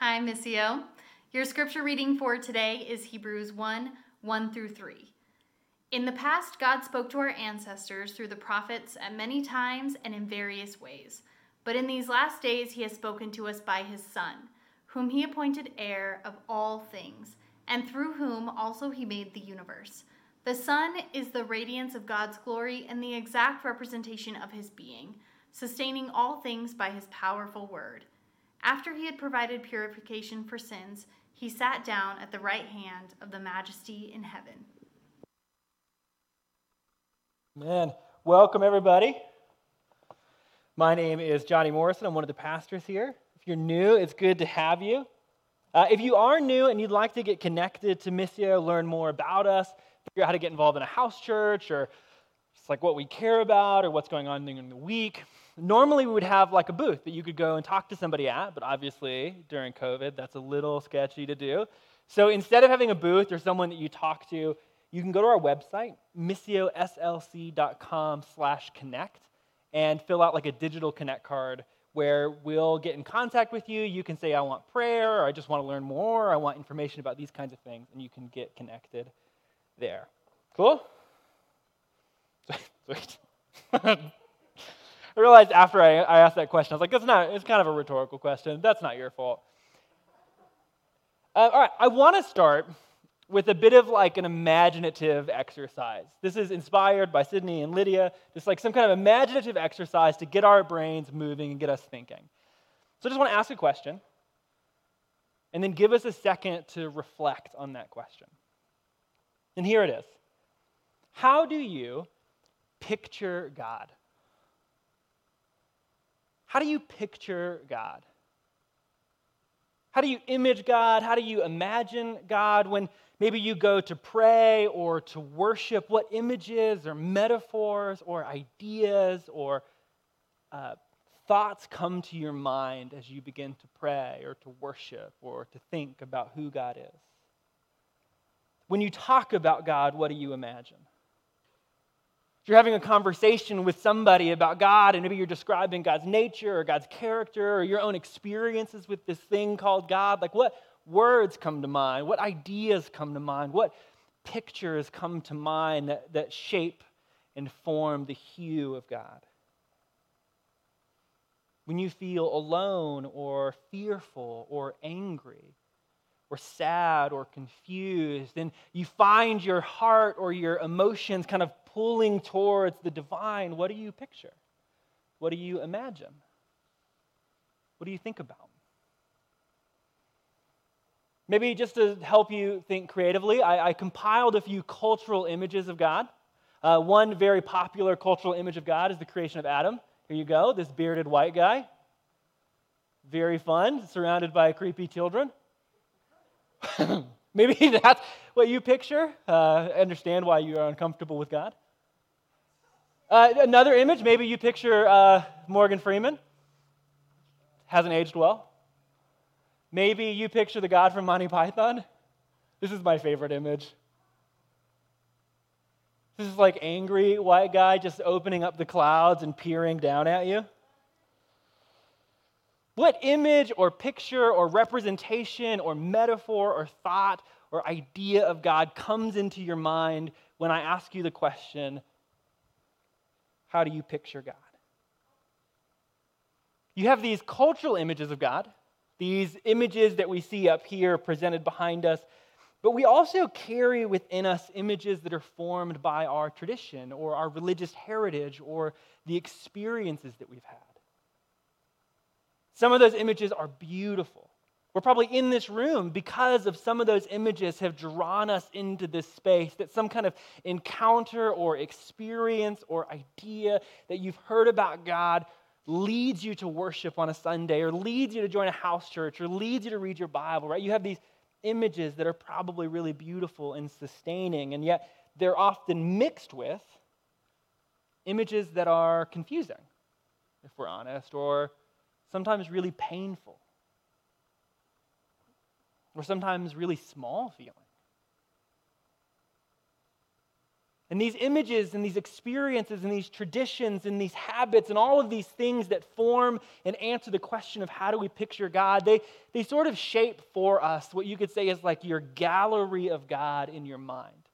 Hi, Missio. Your scripture reading for today is Hebrews 1 1 through 3. In the past, God spoke to our ancestors through the prophets at many times and in various ways. But in these last days, He has spoken to us by His Son, whom He appointed heir of all things, and through whom also He made the universe. The Son is the radiance of God's glory and the exact representation of His being, sustaining all things by His powerful word. After He had provided purification for sins, He sat down at the right hand of the Majesty in heaven. Man, welcome everybody. My name is Johnny Morrison. I'm one of the pastors here. If you're new, it's good to have you. Uh, if you are new and you'd like to get connected to Missio, learn more about us, figure out how to get involved in a house church or just like what we care about or what's going on during the week, normally we would have like a booth that you could go and talk to somebody at, but obviously during COVID, that's a little sketchy to do. So instead of having a booth or someone that you talk to, you can go to our website, missioslc.com slash connect and fill out like a digital connect card where we'll get in contact with you. You can say, I want prayer, or I just want to learn more, or I want information about these kinds of things, and you can get connected there. Cool? Sweet. I realized after I, I asked that question, I was like, that's not, it's kind of a rhetorical question. That's not your fault. Uh, all right, I want to start with a bit of like an imaginative exercise. This is inspired by Sydney and Lydia, just like some kind of imaginative exercise to get our brains moving and get us thinking. So I just want to ask a question and then give us a second to reflect on that question. And here it is How do you picture God? How do you picture God? How do you image God? How do you imagine God when maybe you go to pray or to worship? What images or metaphors or ideas or uh, thoughts come to your mind as you begin to pray or to worship or to think about who God is? When you talk about God, what do you imagine? You're having a conversation with somebody about God, and maybe you're describing God's nature or God's character or your own experiences with this thing called God, like what words come to mind? What ideas come to mind? What pictures come to mind that, that shape and form the hue of God? When you feel alone or fearful or angry, or sad or confused, and you find your heart or your emotions kind of pulling towards the divine, what do you picture? What do you imagine? What do you think about? Maybe just to help you think creatively, I, I compiled a few cultural images of God. Uh, one very popular cultural image of God is the creation of Adam. Here you go, this bearded white guy. Very fun, surrounded by creepy children. Maybe that's what you picture. Uh, understand why you are uncomfortable with God. Uh, another image, maybe you picture uh, Morgan Freeman. Hasn't aged well. Maybe you picture the God from Monty Python. This is my favorite image. This is like angry white guy just opening up the clouds and peering down at you. What image or picture or representation or metaphor or thought or idea of God comes into your mind when I ask you the question, How do you picture God? You have these cultural images of God, these images that we see up here presented behind us, but we also carry within us images that are formed by our tradition or our religious heritage or the experiences that we've had. Some of those images are beautiful. We're probably in this room because of some of those images have drawn us into this space that some kind of encounter or experience or idea that you've heard about God leads you to worship on a Sunday or leads you to join a house church or leads you to read your Bible, right? You have these images that are probably really beautiful and sustaining, and yet they're often mixed with images that are confusing, if we're honest, or sometimes really painful, or sometimes really small feeling. And these images and these experiences and these traditions and these habits and all of these things that form and answer the question of how do we picture God, they, they sort of shape for us what you could say is like your gallery of God in your mind.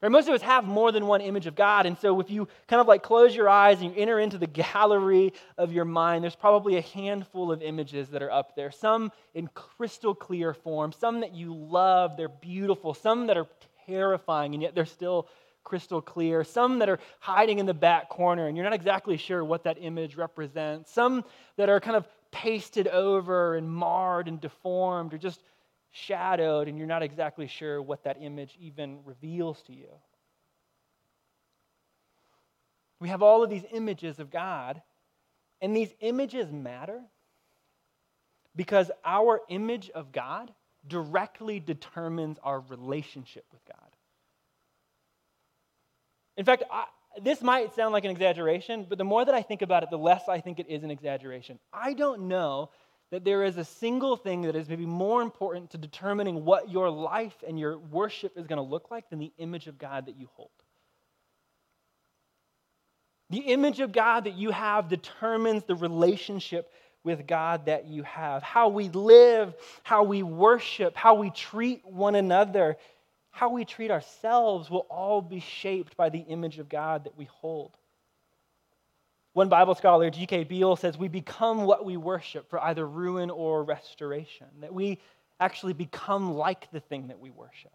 Right? Most of us have more than one image of God. And so if you kind of like close your eyes and you enter into the gallery of your mind, there's probably a handful of images that are up there. Some in crystal clear form, some that you love, they're beautiful, some that are terrifying, and yet they're still crystal clear. Some that are hiding in the back corner, and you're not exactly sure what that image represents. Some that are kind of pasted over and marred and deformed or just shadowed, and you're not exactly sure what that image even reveals to you. We have all of these images of God, and these images matter because our image of God directly determines our relationship with God. In fact, I, this might sound like an exaggeration, but the more that I think about it, the less I think it is an exaggeration. I don't know that there is a single thing that is maybe more important to determining what your life and your worship is going to look like than the image of God that you hold. The image of God that you have determines the relationship with God that you have. How we live, how we worship, how we treat one another, how we treat ourselves will all be shaped by the image of God that we hold. One Bible scholar, G.K. Beale, says we become what we worship for either ruin or restoration, that we actually become like the thing that we worship.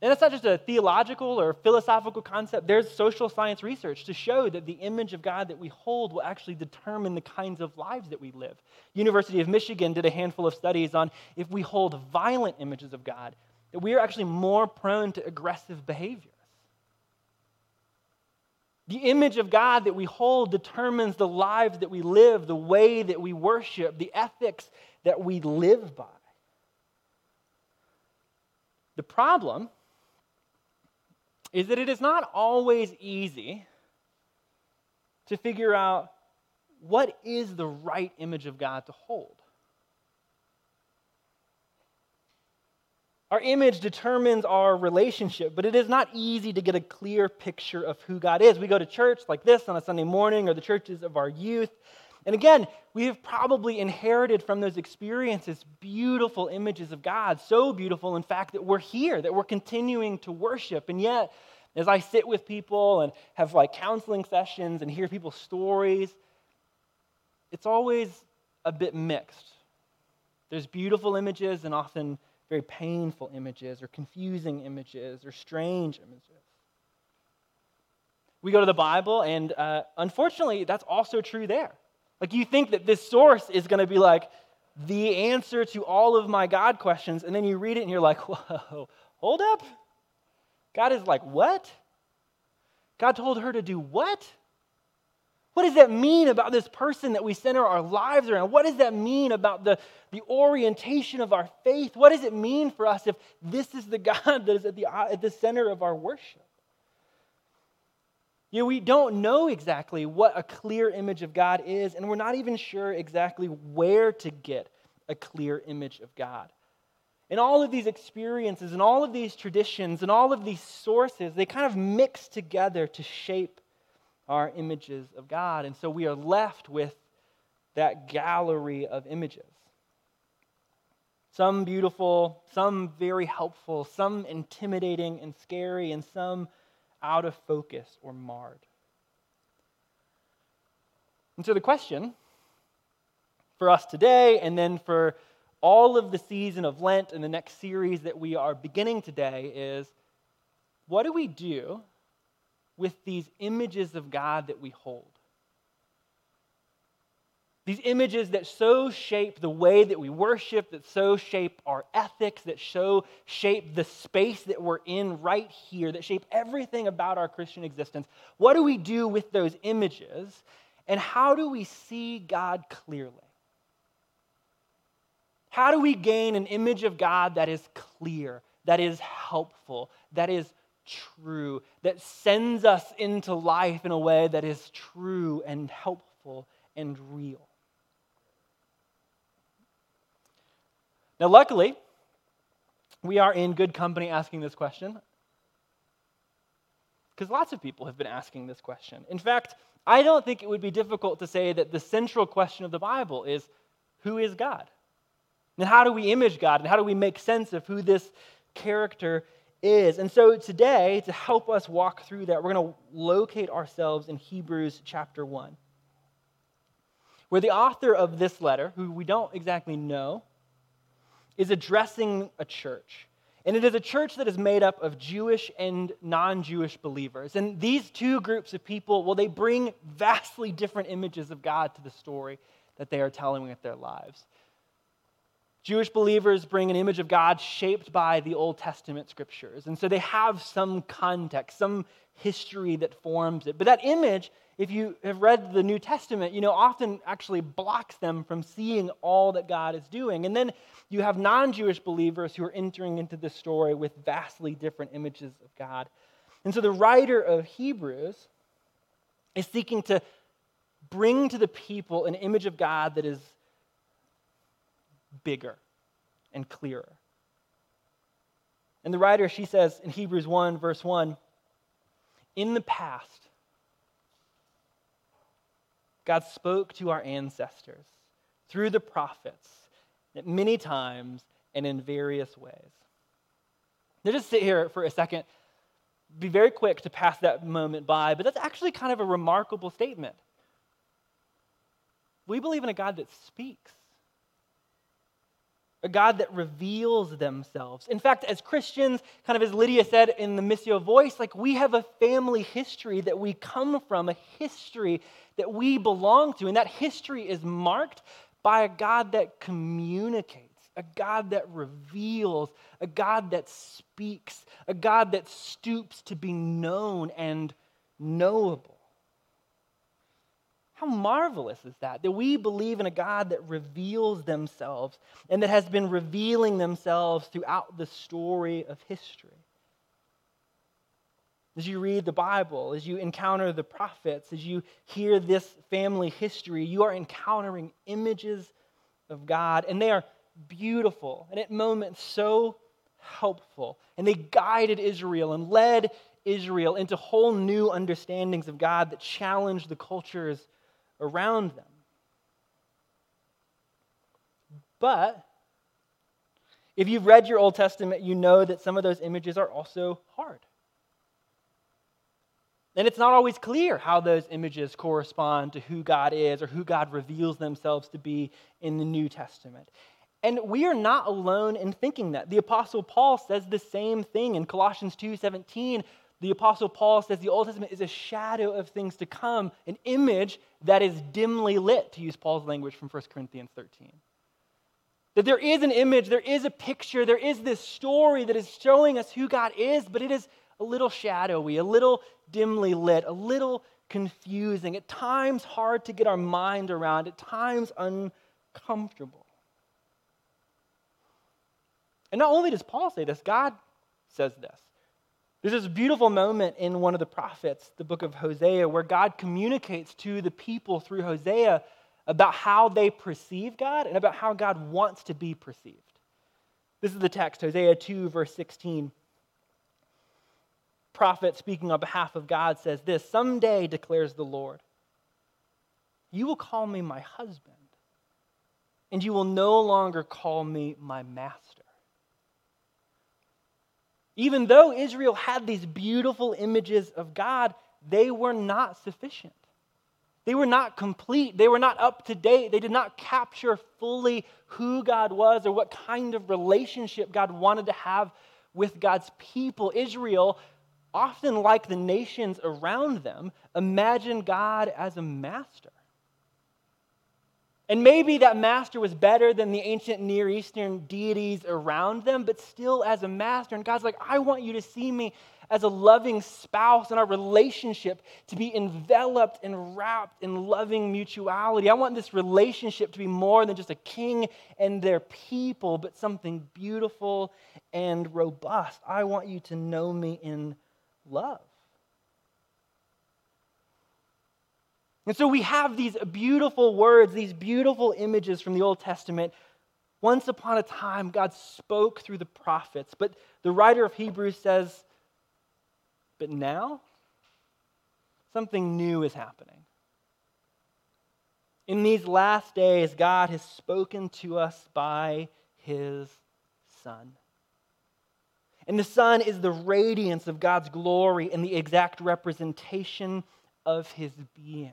And that's not just a theological or philosophical concept. There's social science research to show that the image of God that we hold will actually determine the kinds of lives that we live. University of Michigan did a handful of studies on if we hold violent images of God, that we are actually more prone to aggressive behavior. The image of God that we hold determines the lives that we live, the way that we worship, the ethics that we live by. The problem is that it is not always easy to figure out what is the right image of God to hold. Our image determines our relationship, but it is not easy to get a clear picture of who God is. We go to church like this on a Sunday morning or the churches of our youth. And again, we have probably inherited from those experiences beautiful images of God, so beautiful, in fact, that we're here, that we're continuing to worship. And yet, as I sit with people and have like counseling sessions and hear people's stories, it's always a bit mixed. There's beautiful images and often very painful images or confusing images or strange images. We go to the Bible, and uh, unfortunately, that's also true there. Like, you think that this source is going to be like the answer to all of my God questions, and then you read it and you're like, whoa, hold up. God is like, what? God told her to do what? What does that mean about this person that we center our lives around? What does that mean about the, the orientation of our faith? What does it mean for us if this is the God that is at the, at the center of our worship? You know, we don't know exactly what a clear image of God is, and we're not even sure exactly where to get a clear image of God. And all of these experiences and all of these traditions and all of these sources, they kind of mix together to shape our images of God. And so we are left with that gallery of images. Some beautiful, some very helpful, some intimidating and scary, and some out of focus or marred. And so the question for us today, and then for all of the season of Lent and the next series that we are beginning today, is what do we do with these images of God that we hold. These images that so shape the way that we worship, that so shape our ethics, that so shape the space that we're in right here, that shape everything about our Christian existence. What do we do with those images? And how do we see God clearly? How do we gain an image of God that is clear, that is helpful, that is true, that sends us into life in a way that is true and helpful and real. Now, luckily, we are in good company asking this question. Because lots of people have been asking this question. In fact, I don't think it would be difficult to say that the central question of the Bible is who is God? And how do we image God? And how do we make sense of who this character is? And so today, to help us walk through that, we're going to locate ourselves in Hebrews chapter 1, where the author of this letter, who we don't exactly know, is addressing a church. And it is a church that is made up of Jewish and non Jewish believers. And these two groups of people, well, they bring vastly different images of God to the story that they are telling with their lives. Jewish believers bring an image of God shaped by the Old Testament scriptures. And so they have some context, some history that forms it. But that image, if you have read the New Testament, you know, often actually blocks them from seeing all that God is doing. And then you have non Jewish believers who are entering into this story with vastly different images of God. And so the writer of Hebrews is seeking to bring to the people an image of God that is bigger and clearer. And the writer, she says in Hebrews 1, verse 1 In the past, God spoke to our ancestors through the prophets at many times and in various ways. Now, just sit here for a second, be very quick to pass that moment by, but that's actually kind of a remarkable statement. We believe in a God that speaks a God that reveals themselves. In fact, as Christians, kind of as Lydia said in the Missio Voice, like we have a family history that we come from, a history that we belong to. And that history is marked by a God that communicates, a God that reveals, a God that speaks, a God that stoops to be known and knowable. How marvelous is that? That we believe in a God that reveals themselves and that has been revealing themselves throughout the story of history. As you read the Bible, as you encounter the prophets, as you hear this family history, you are encountering images of God, and they are beautiful and at moments so helpful. And they guided Israel and led Israel into whole new understandings of God that challenged the cultures around them. But if you've read your Old Testament, you know that some of those images are also hard. And it's not always clear how those images correspond to who God is or who God reveals themselves to be in the New Testament. And we are not alone in thinking that. The apostle Paul says the same thing in Colossians 2:17 the Apostle Paul says the Old Testament is a shadow of things to come, an image that is dimly lit, to use Paul's language from 1 Corinthians 13. That there is an image, there is a picture, there is this story that is showing us who God is, but it is a little shadowy, a little dimly lit, a little confusing, at times hard to get our mind around, at times uncomfortable. And not only does Paul say this, God says this. There's this beautiful moment in one of the prophets, the book of Hosea, where God communicates to the people through Hosea about how they perceive God and about how God wants to be perceived. This is the text, Hosea 2, verse 16. Prophet speaking on behalf of God says this Someday, declares the Lord, you will call me my husband, and you will no longer call me my master. Even though Israel had these beautiful images of God, they were not sufficient. They were not complete. They were not up to date. They did not capture fully who God was or what kind of relationship God wanted to have with God's people. Israel, often like the nations around them, imagined God as a master. And maybe that master was better than the ancient Near Eastern deities around them, but still as a master. And God's like, I want you to see me as a loving spouse and our relationship to be enveloped and wrapped in loving mutuality. I want this relationship to be more than just a king and their people, but something beautiful and robust. I want you to know me in love. And so we have these beautiful words, these beautiful images from the Old Testament. Once upon a time, God spoke through the prophets, but the writer of Hebrews says, but now something new is happening. In these last days, God has spoken to us by his Son. And the Son is the radiance of God's glory and the exact representation of his being.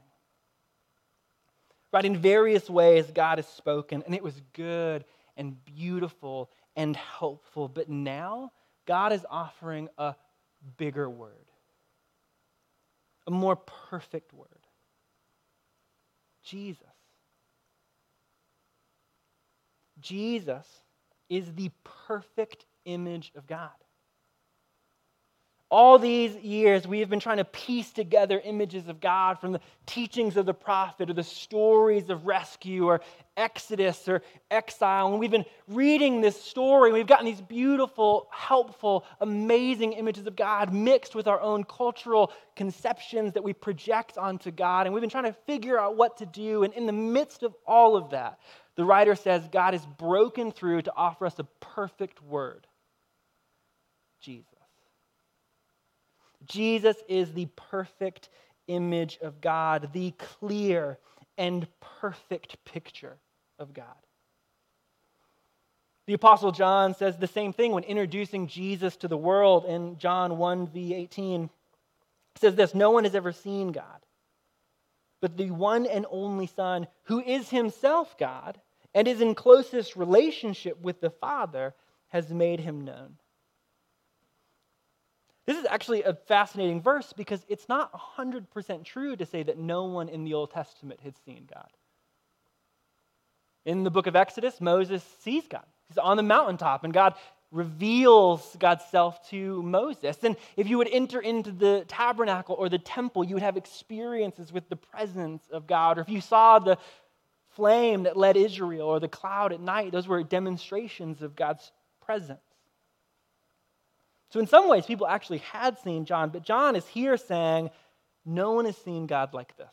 Right, in various ways, God has spoken, and it was good and beautiful and helpful. But now, God is offering a bigger word, a more perfect word Jesus. Jesus is the perfect image of God. All these years, we have been trying to piece together images of God from the teachings of the prophet or the stories of rescue or Exodus or exile. And we've been reading this story, and we've gotten these beautiful, helpful, amazing images of God mixed with our own cultural conceptions that we project onto God. And we've been trying to figure out what to do. And in the midst of all of that, the writer says God is broken through to offer us a perfect word Jesus. Jesus is the perfect image of God, the clear and perfect picture of God. The Apostle John says the same thing when introducing Jesus to the world in John 1 v 18. He says this No one has ever seen God, but the one and only Son, who is himself God and is in closest relationship with the Father, has made him known. This is actually a fascinating verse because it's not 100% true to say that no one in the Old Testament had seen God. In the book of Exodus, Moses sees God. He's on the mountaintop, and God reveals God's self to Moses. And if you would enter into the tabernacle or the temple, you would have experiences with the presence of God. Or if you saw the flame that led Israel or the cloud at night, those were demonstrations of God's presence. So, in some ways, people actually had seen John, but John is here saying, No one has seen God like this.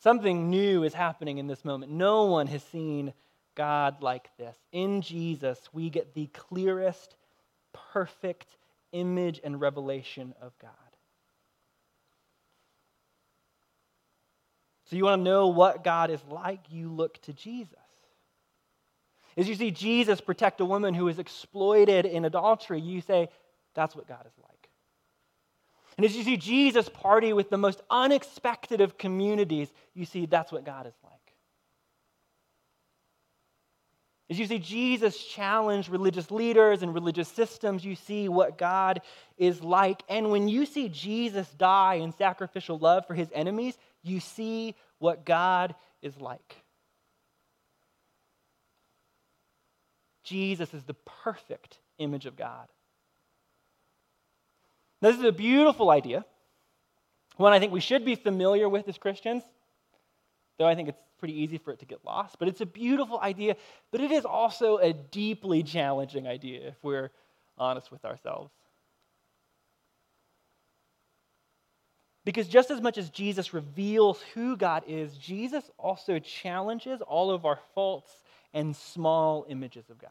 Something new is happening in this moment. No one has seen God like this. In Jesus, we get the clearest, perfect image and revelation of God. So, you want to know what God is like? You look to Jesus. As you see Jesus protect a woman who is exploited in adultery, you say, that's what God is like. And as you see Jesus party with the most unexpected of communities, you see that's what God is like. As you see Jesus challenge religious leaders and religious systems, you see what God is like. And when you see Jesus die in sacrificial love for his enemies, you see what God is like. Jesus is the perfect image of God. Now, this is a beautiful idea, one I think we should be familiar with as Christians, though I think it's pretty easy for it to get lost. But it's a beautiful idea, but it is also a deeply challenging idea if we're honest with ourselves. Because just as much as Jesus reveals who God is, Jesus also challenges all of our faults and small images of God.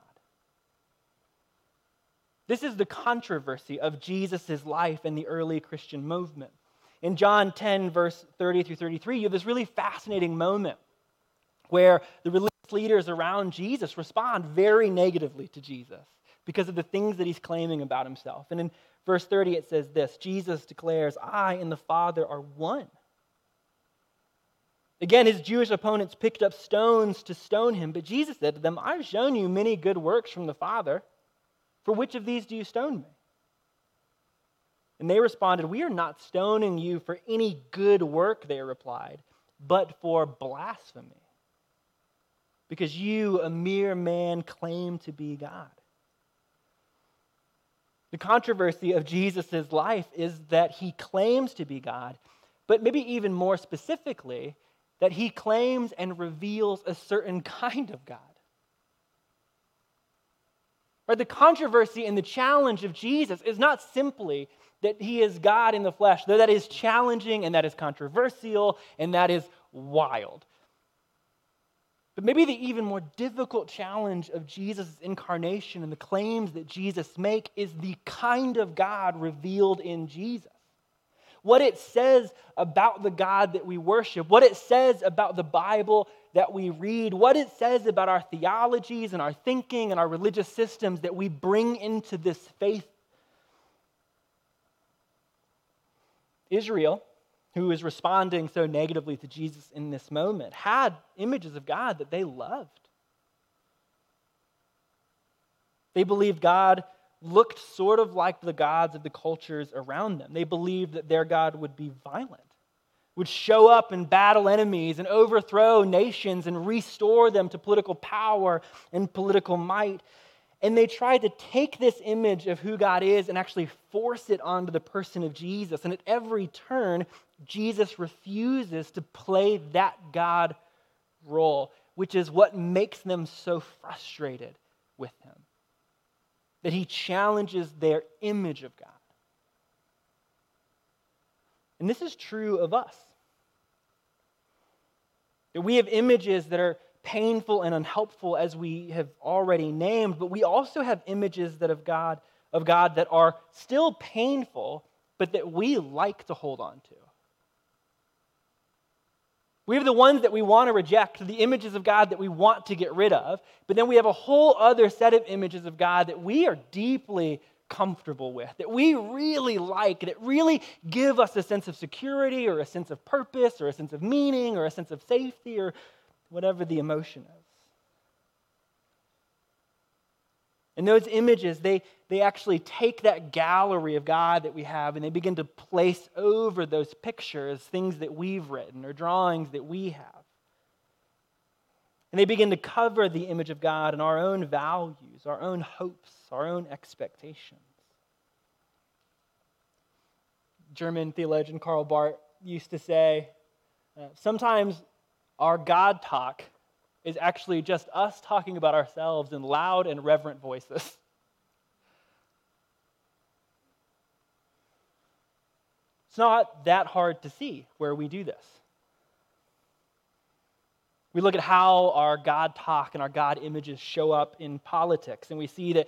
This is the controversy of Jesus' life in the early Christian movement. In John 10, verse 30 through 33, you have this really fascinating moment where the religious leaders around Jesus respond very negatively to Jesus because of the things that he's claiming about himself. And in verse 30, it says this Jesus declares, I and the Father are one. Again, his Jewish opponents picked up stones to stone him, but Jesus said to them, I've shown you many good works from the Father. For which of these do you stone me? And they responded, We are not stoning you for any good work, they replied, but for blasphemy. Because you, a mere man, claim to be God. The controversy of Jesus' life is that he claims to be God, but maybe even more specifically, that he claims and reveals a certain kind of God. Right? The controversy and the challenge of Jesus is not simply that he is God in the flesh, though that is challenging and that is controversial and that is wild. But maybe the even more difficult challenge of Jesus' incarnation and the claims that Jesus make is the kind of God revealed in Jesus. What it says about the God that we worship, what it says about the Bible that we read, what it says about our theologies and our thinking and our religious systems that we bring into this faith. Israel, who is responding so negatively to Jesus in this moment, had images of God that they loved. They believed God looked sort of like the gods of the cultures around them. They believed that their God would be violent would show up and battle enemies and overthrow nations and restore them to political power and political might. And they tried to take this image of who God is and actually force it onto the person of Jesus. And at every turn, Jesus refuses to play that God role, which is what makes them so frustrated with him. That he challenges their image of God. And this is true of us. That we have images that are painful and unhelpful as we have already named, but we also have images that of God of God that are still painful, but that we like to hold on to. We have the ones that we want to reject, the images of God that we want to get rid of, but then we have a whole other set of images of God that we are deeply comfortable with, that we really like, that really give us a sense of security or a sense of purpose or a sense of meaning or a sense of safety or whatever the emotion is. And those images, they, they actually take that gallery of God that we have and they begin to place over those pictures things that we've written or drawings that we have. And they begin to cover the image of God and our own values, our own hopes, our own expectations. German theologian Karl Barth used to say uh, sometimes our God talk is actually just us talking about ourselves in loud and reverent voices. It's not that hard to see where we do this. We look at how our God talk and our God images show up in politics, and we see that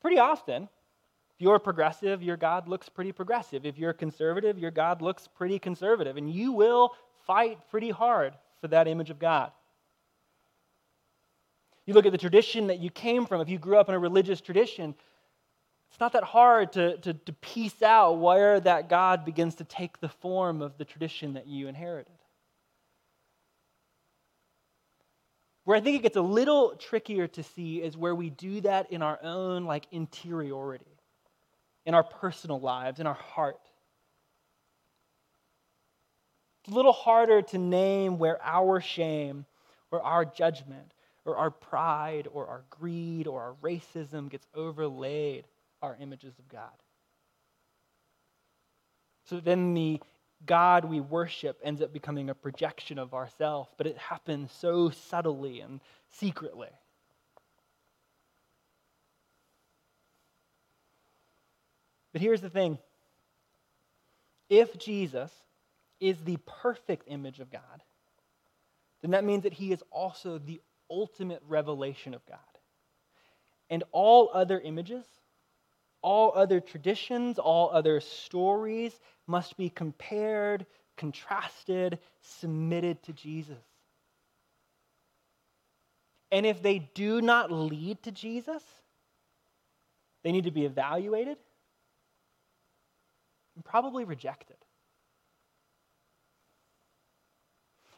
pretty often, if you're progressive, your God looks pretty progressive. If you're conservative, your God looks pretty conservative. And you will fight pretty hard for that image of God. You look at the tradition that you came from. If you grew up in a religious tradition, it's not that hard to, to, to piece out where that God begins to take the form of the tradition that you inherited. Where I think it gets a little trickier to see is where we do that in our own like interiority, in our personal lives, in our heart. It's a little harder to name where our shame or our judgment or our pride or our greed or our racism gets overlaid our images of God. So then the God we worship ends up becoming a projection of ourselves, but it happens so subtly and secretly. But here's the thing if Jesus is the perfect image of God, then that means that he is also the ultimate revelation of God. And all other images, all other traditions, all other stories must be compared, contrasted, submitted to Jesus. And if they do not lead to Jesus, they need to be evaluated and probably rejected.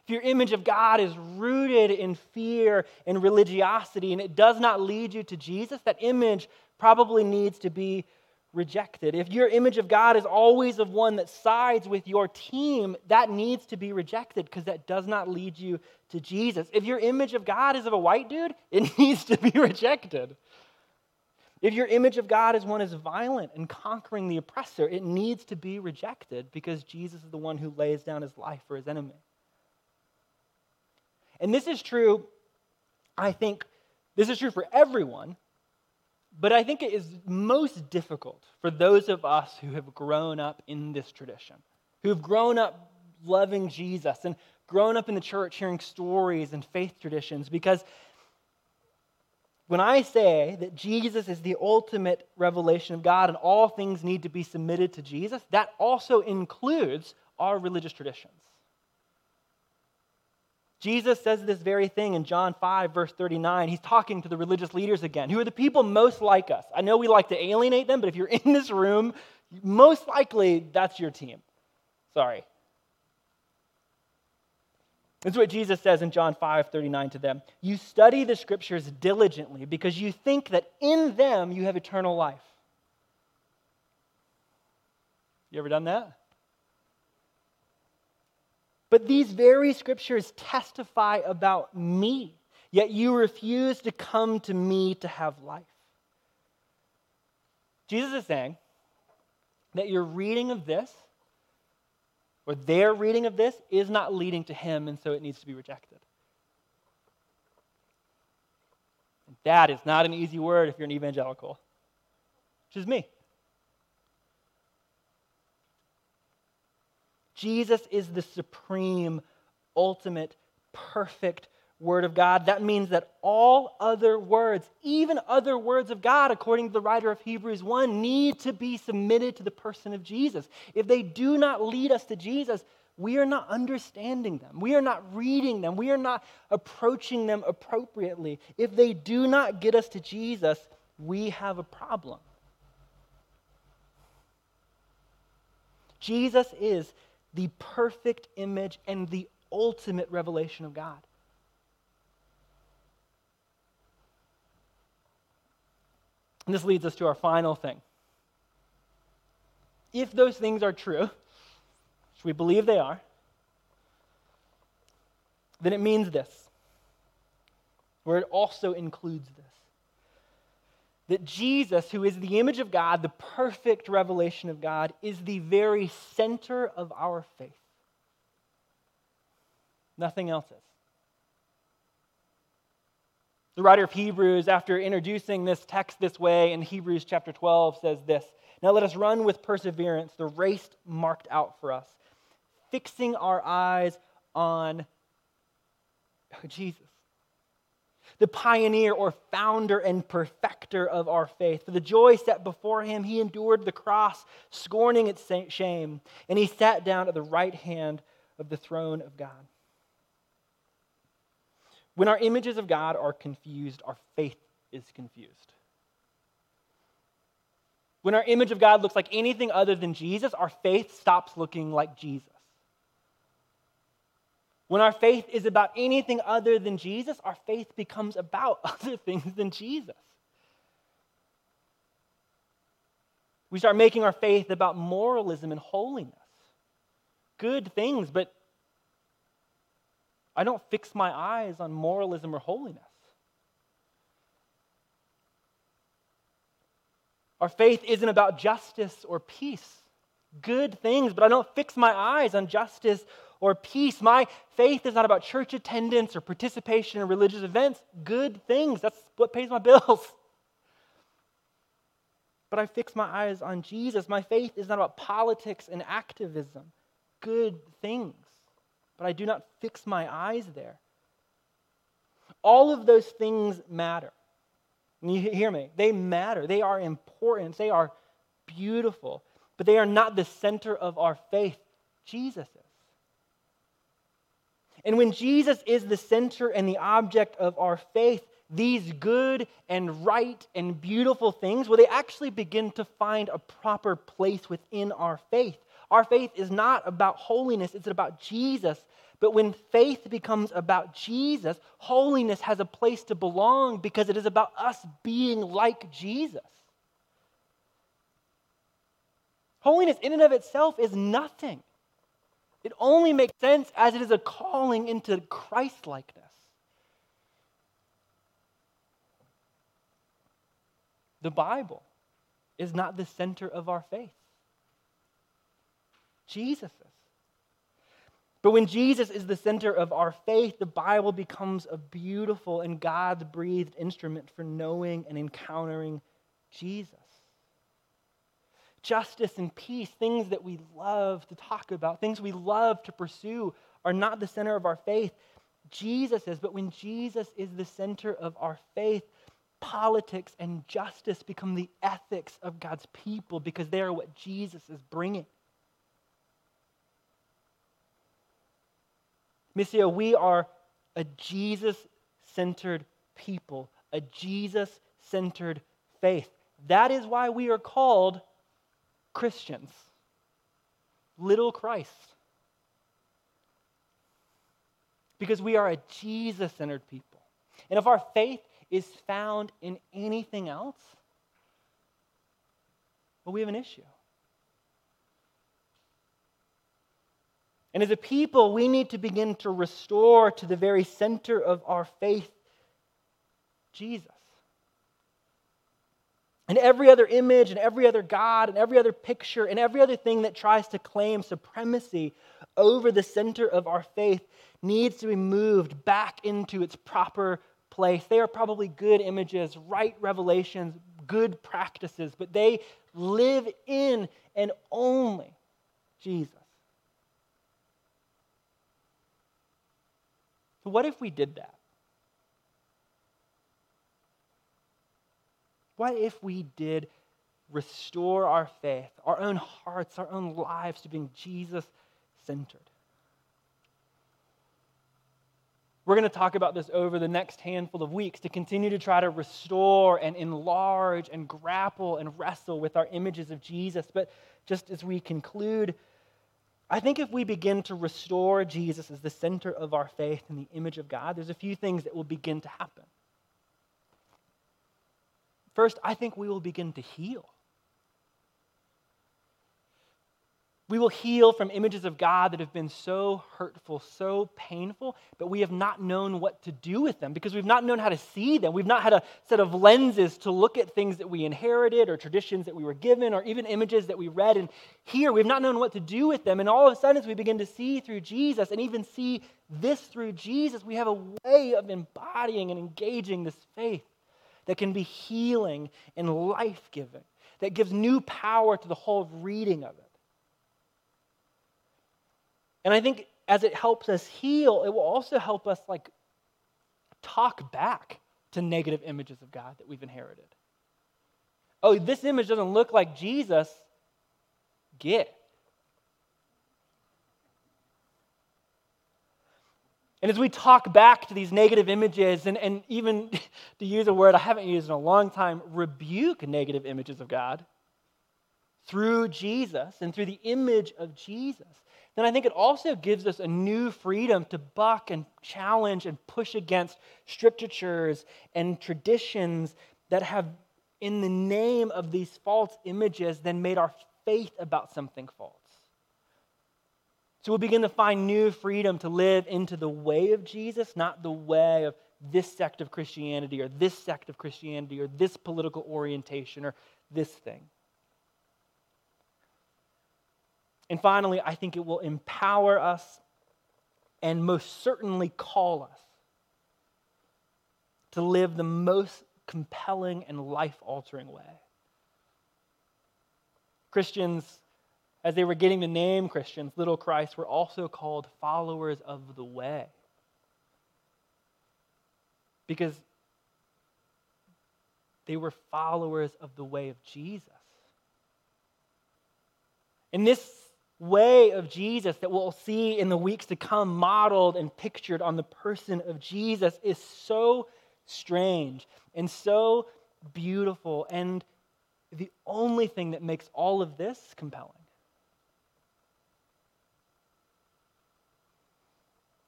If your image of God is rooted in fear and religiosity and it does not lead you to Jesus, that image probably needs to be rejected. If your image of God is always of one that sides with your team, that needs to be rejected because that does not lead you to Jesus. If your image of God is of a white dude, it needs to be rejected. If your image of God is one is violent and conquering the oppressor, it needs to be rejected because Jesus is the one who lays down his life for his enemy. And this is true, I think, this is true for everyone, but I think it is most difficult for those of us who have grown up in this tradition, who've grown up loving Jesus and grown up in the church hearing stories and faith traditions, because when I say that Jesus is the ultimate revelation of God and all things need to be submitted to Jesus, that also includes our religious traditions. Jesus says this very thing in John 5, verse 39. He's talking to the religious leaders again, who are the people most like us. I know we like to alienate them, but if you're in this room, most likely that's your team. Sorry. This is what Jesus says in John 5 39 to them. You study the scriptures diligently because you think that in them you have eternal life. You ever done that? But these very scriptures testify about me, yet you refuse to come to me to have life. Jesus is saying that your reading of this or their reading of this is not leading to him, and so it needs to be rejected. That is not an easy word if you're an evangelical, which is me. Jesus is the supreme, ultimate, perfect Word of God. That means that all other words, even other words of God, according to the writer of Hebrews 1, need to be submitted to the person of Jesus. If they do not lead us to Jesus, we are not understanding them. We are not reading them. We are not approaching them appropriately. If they do not get us to Jesus, we have a problem. Jesus is the perfect image and the ultimate revelation of God. And this leads us to our final thing. If those things are true, which we believe they are, then it means this, where it also includes this that Jesus, who is the image of God, the perfect revelation of God, is the very center of our faith. Nothing else is. The writer of Hebrews, after introducing this text this way in Hebrews chapter 12, says this Now let us run with perseverance the race marked out for us, fixing our eyes on Jesus, the pioneer or founder and perfecter of our faith. For the joy set before him, he endured the cross, scorning its shame, and he sat down at the right hand of the throne of God. When our images of God are confused, our faith is confused. When our image of God looks like anything other than Jesus, our faith stops looking like Jesus. When our faith is about anything other than Jesus, our faith becomes about other things than Jesus. We start making our faith about moralism and holiness. Good things, but I don't fix my eyes on moralism or holiness. Our faith isn't about justice or peace. Good things, but I don't fix my eyes on justice or peace. My faith is not about church attendance or participation in religious events. Good things. That's what pays my bills. But I fix my eyes on Jesus. My faith is not about politics and activism. Good things but I do not fix my eyes there. All of those things matter. You hear me? They matter. They are important. They are beautiful. But they are not the center of our faith. Jesus is. And when Jesus is the center and the object of our faith, these good and right and beautiful things, well, they actually begin to find a proper place within our faith. Our faith is not about holiness, it's about Jesus. But when faith becomes about Jesus, holiness has a place to belong because it is about us being like Jesus. Holiness, in and of itself, is nothing. It only makes sense as it is a calling into Christ likeness. The Bible is not the center of our faith. Jesus is. But when Jesus is the center of our faith, the Bible becomes a beautiful and God breathed instrument for knowing and encountering Jesus. Justice and peace, things that we love to talk about, things we love to pursue, are not the center of our faith. Jesus is. But when Jesus is the center of our faith, politics and justice become the ethics of God's people because they are what Jesus is bringing. Missio, we are a Jesus centered people, a Jesus centered faith. That is why we are called Christians, little Christ. Because we are a Jesus centered people. And if our faith is found in anything else, well, we have an issue. And as a people, we need to begin to restore to the very center of our faith Jesus. And every other image and every other God and every other picture and every other thing that tries to claim supremacy over the center of our faith needs to be moved back into its proper place. They are probably good images, right revelations, good practices, but they live in and only Jesus. So, what if we did that? What if we did restore our faith, our own hearts, our own lives to being Jesus centered? We're going to talk about this over the next handful of weeks to continue to try to restore and enlarge and grapple and wrestle with our images of Jesus. But just as we conclude, I think if we begin to restore Jesus as the center of our faith and the image of God, there's a few things that will begin to happen. First, I think we will begin to heal. We will heal from images of God that have been so hurtful, so painful, but we have not known what to do with them because we've not known how to see them. We've not had a set of lenses to look at things that we inherited or traditions that we were given or even images that we read and hear. We've not known what to do with them. And all of a sudden, as we begin to see through Jesus and even see this through Jesus, we have a way of embodying and engaging this faith that can be healing and life giving, that gives new power to the whole reading of it. And I think as it helps us heal, it will also help us like talk back to negative images of God that we've inherited. Oh, this image doesn't look like Jesus. Get. And as we talk back to these negative images, and, and even to use a word I haven't used in a long time, rebuke negative images of God through Jesus and through the image of Jesus, then I think it also gives us a new freedom to buck and challenge and push against strictures and traditions that have, in the name of these false images, then made our faith about something false. So we'll begin to find new freedom to live into the way of Jesus, not the way of this sect of Christianity or this sect of Christianity or this political orientation or this thing. And finally, I think it will empower us and most certainly call us to live the most compelling and life altering way. Christians, as they were getting the name Christians, little Christ, were also called followers of the way. Because they were followers of the way of Jesus. And this way of Jesus that we'll see in the weeks to come modeled and pictured on the person of Jesus is so strange and so beautiful and the only thing that makes all of this compelling.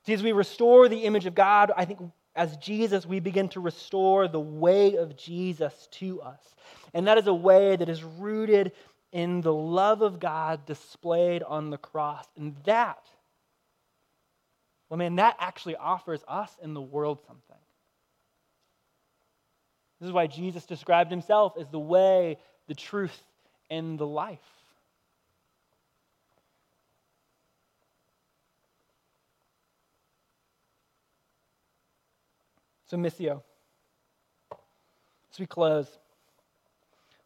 See, as we restore the image of God, I think as Jesus, we begin to restore the way of Jesus to us. And that is a way that is rooted in the love of God displayed on the cross. And that, well, man, that actually offers us in the world something. This is why Jesus described himself as the way, the truth, and the life. So, Missio, as we close,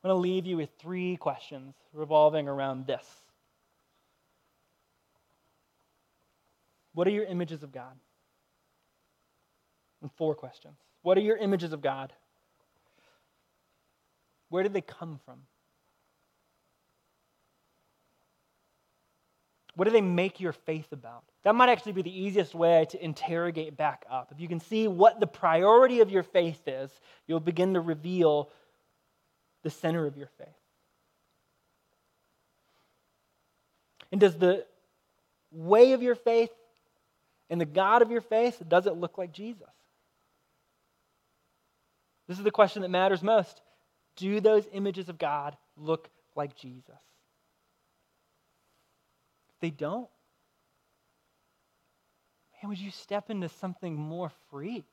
I'm going to leave you with three questions revolving around this. What are your images of God? And four questions. What are your images of God? Where did they come from? What do they make your faith about? That might actually be the easiest way to interrogate back up. If you can see what the priority of your faith is, you'll begin to reveal the center of your faith. And does the way of your faith and the God of your faith, does it look like Jesus? This is the question that matters most. Do those images of God look like Jesus? They don't, man, would you step into something more free?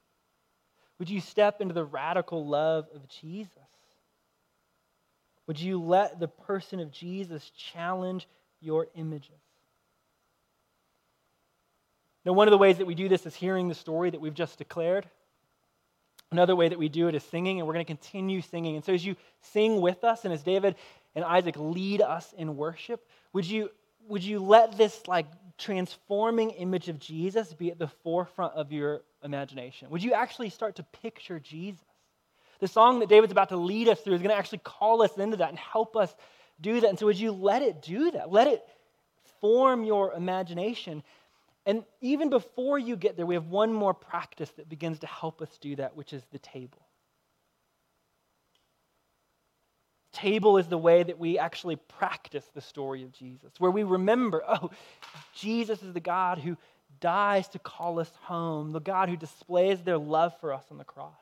Would you step into the radical love of Jesus? Would you let the person of Jesus challenge your images? Now, one of the ways that we do this is hearing the story that we've just declared. Another way that we do it is singing, and we're going to continue singing. And so, as you sing with us, and as David and Isaac lead us in worship, would you would you let this like transforming image of Jesus be at the forefront of your imagination? Would you actually start to picture Jesus? The song that David's about to lead us through is going to actually call us into that and help us do that. And so, would you let it do that? Let it form your imagination. And even before you get there, we have one more practice that begins to help us do that, which is the table. Table is the way that we actually practice the story of Jesus, where we remember, oh, Jesus is the God who dies to call us home, the God who displays their love for us on the cross.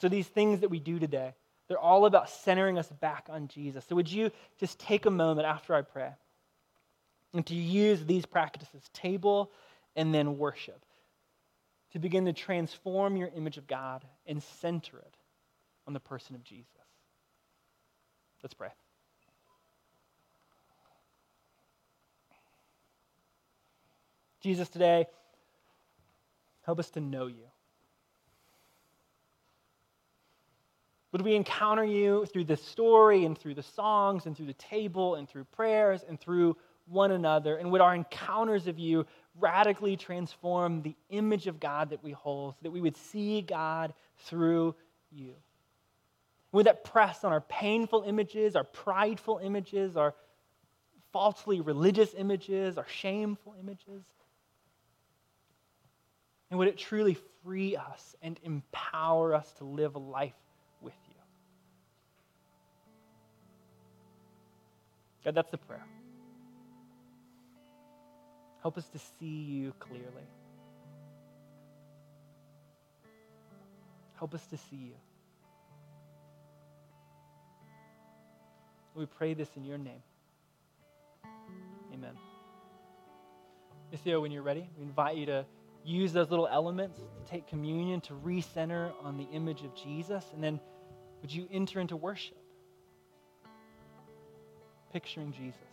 So, these things that we do today, they're all about centering us back on Jesus. So, would you just take a moment after I pray and to use these practices, table and then worship, to begin to transform your image of God and center it on the person of Jesus. Let's pray. Jesus, today, help us to know you. Would we encounter you through the story and through the songs and through the table and through prayers and through one another? And would our encounters of you radically transform the image of God that we hold so that we would see God through you? Would that press on our painful images, our prideful images, our falsely religious images, our shameful images? And would it truly free us and empower us to live a life with you? God, that's the prayer. Help us to see you clearly. Help us to see you. We pray this in your name. Amen. Missio, when you're ready, we invite you to use those little elements to take communion, to recenter on the image of Jesus, and then would you enter into worship? Picturing Jesus.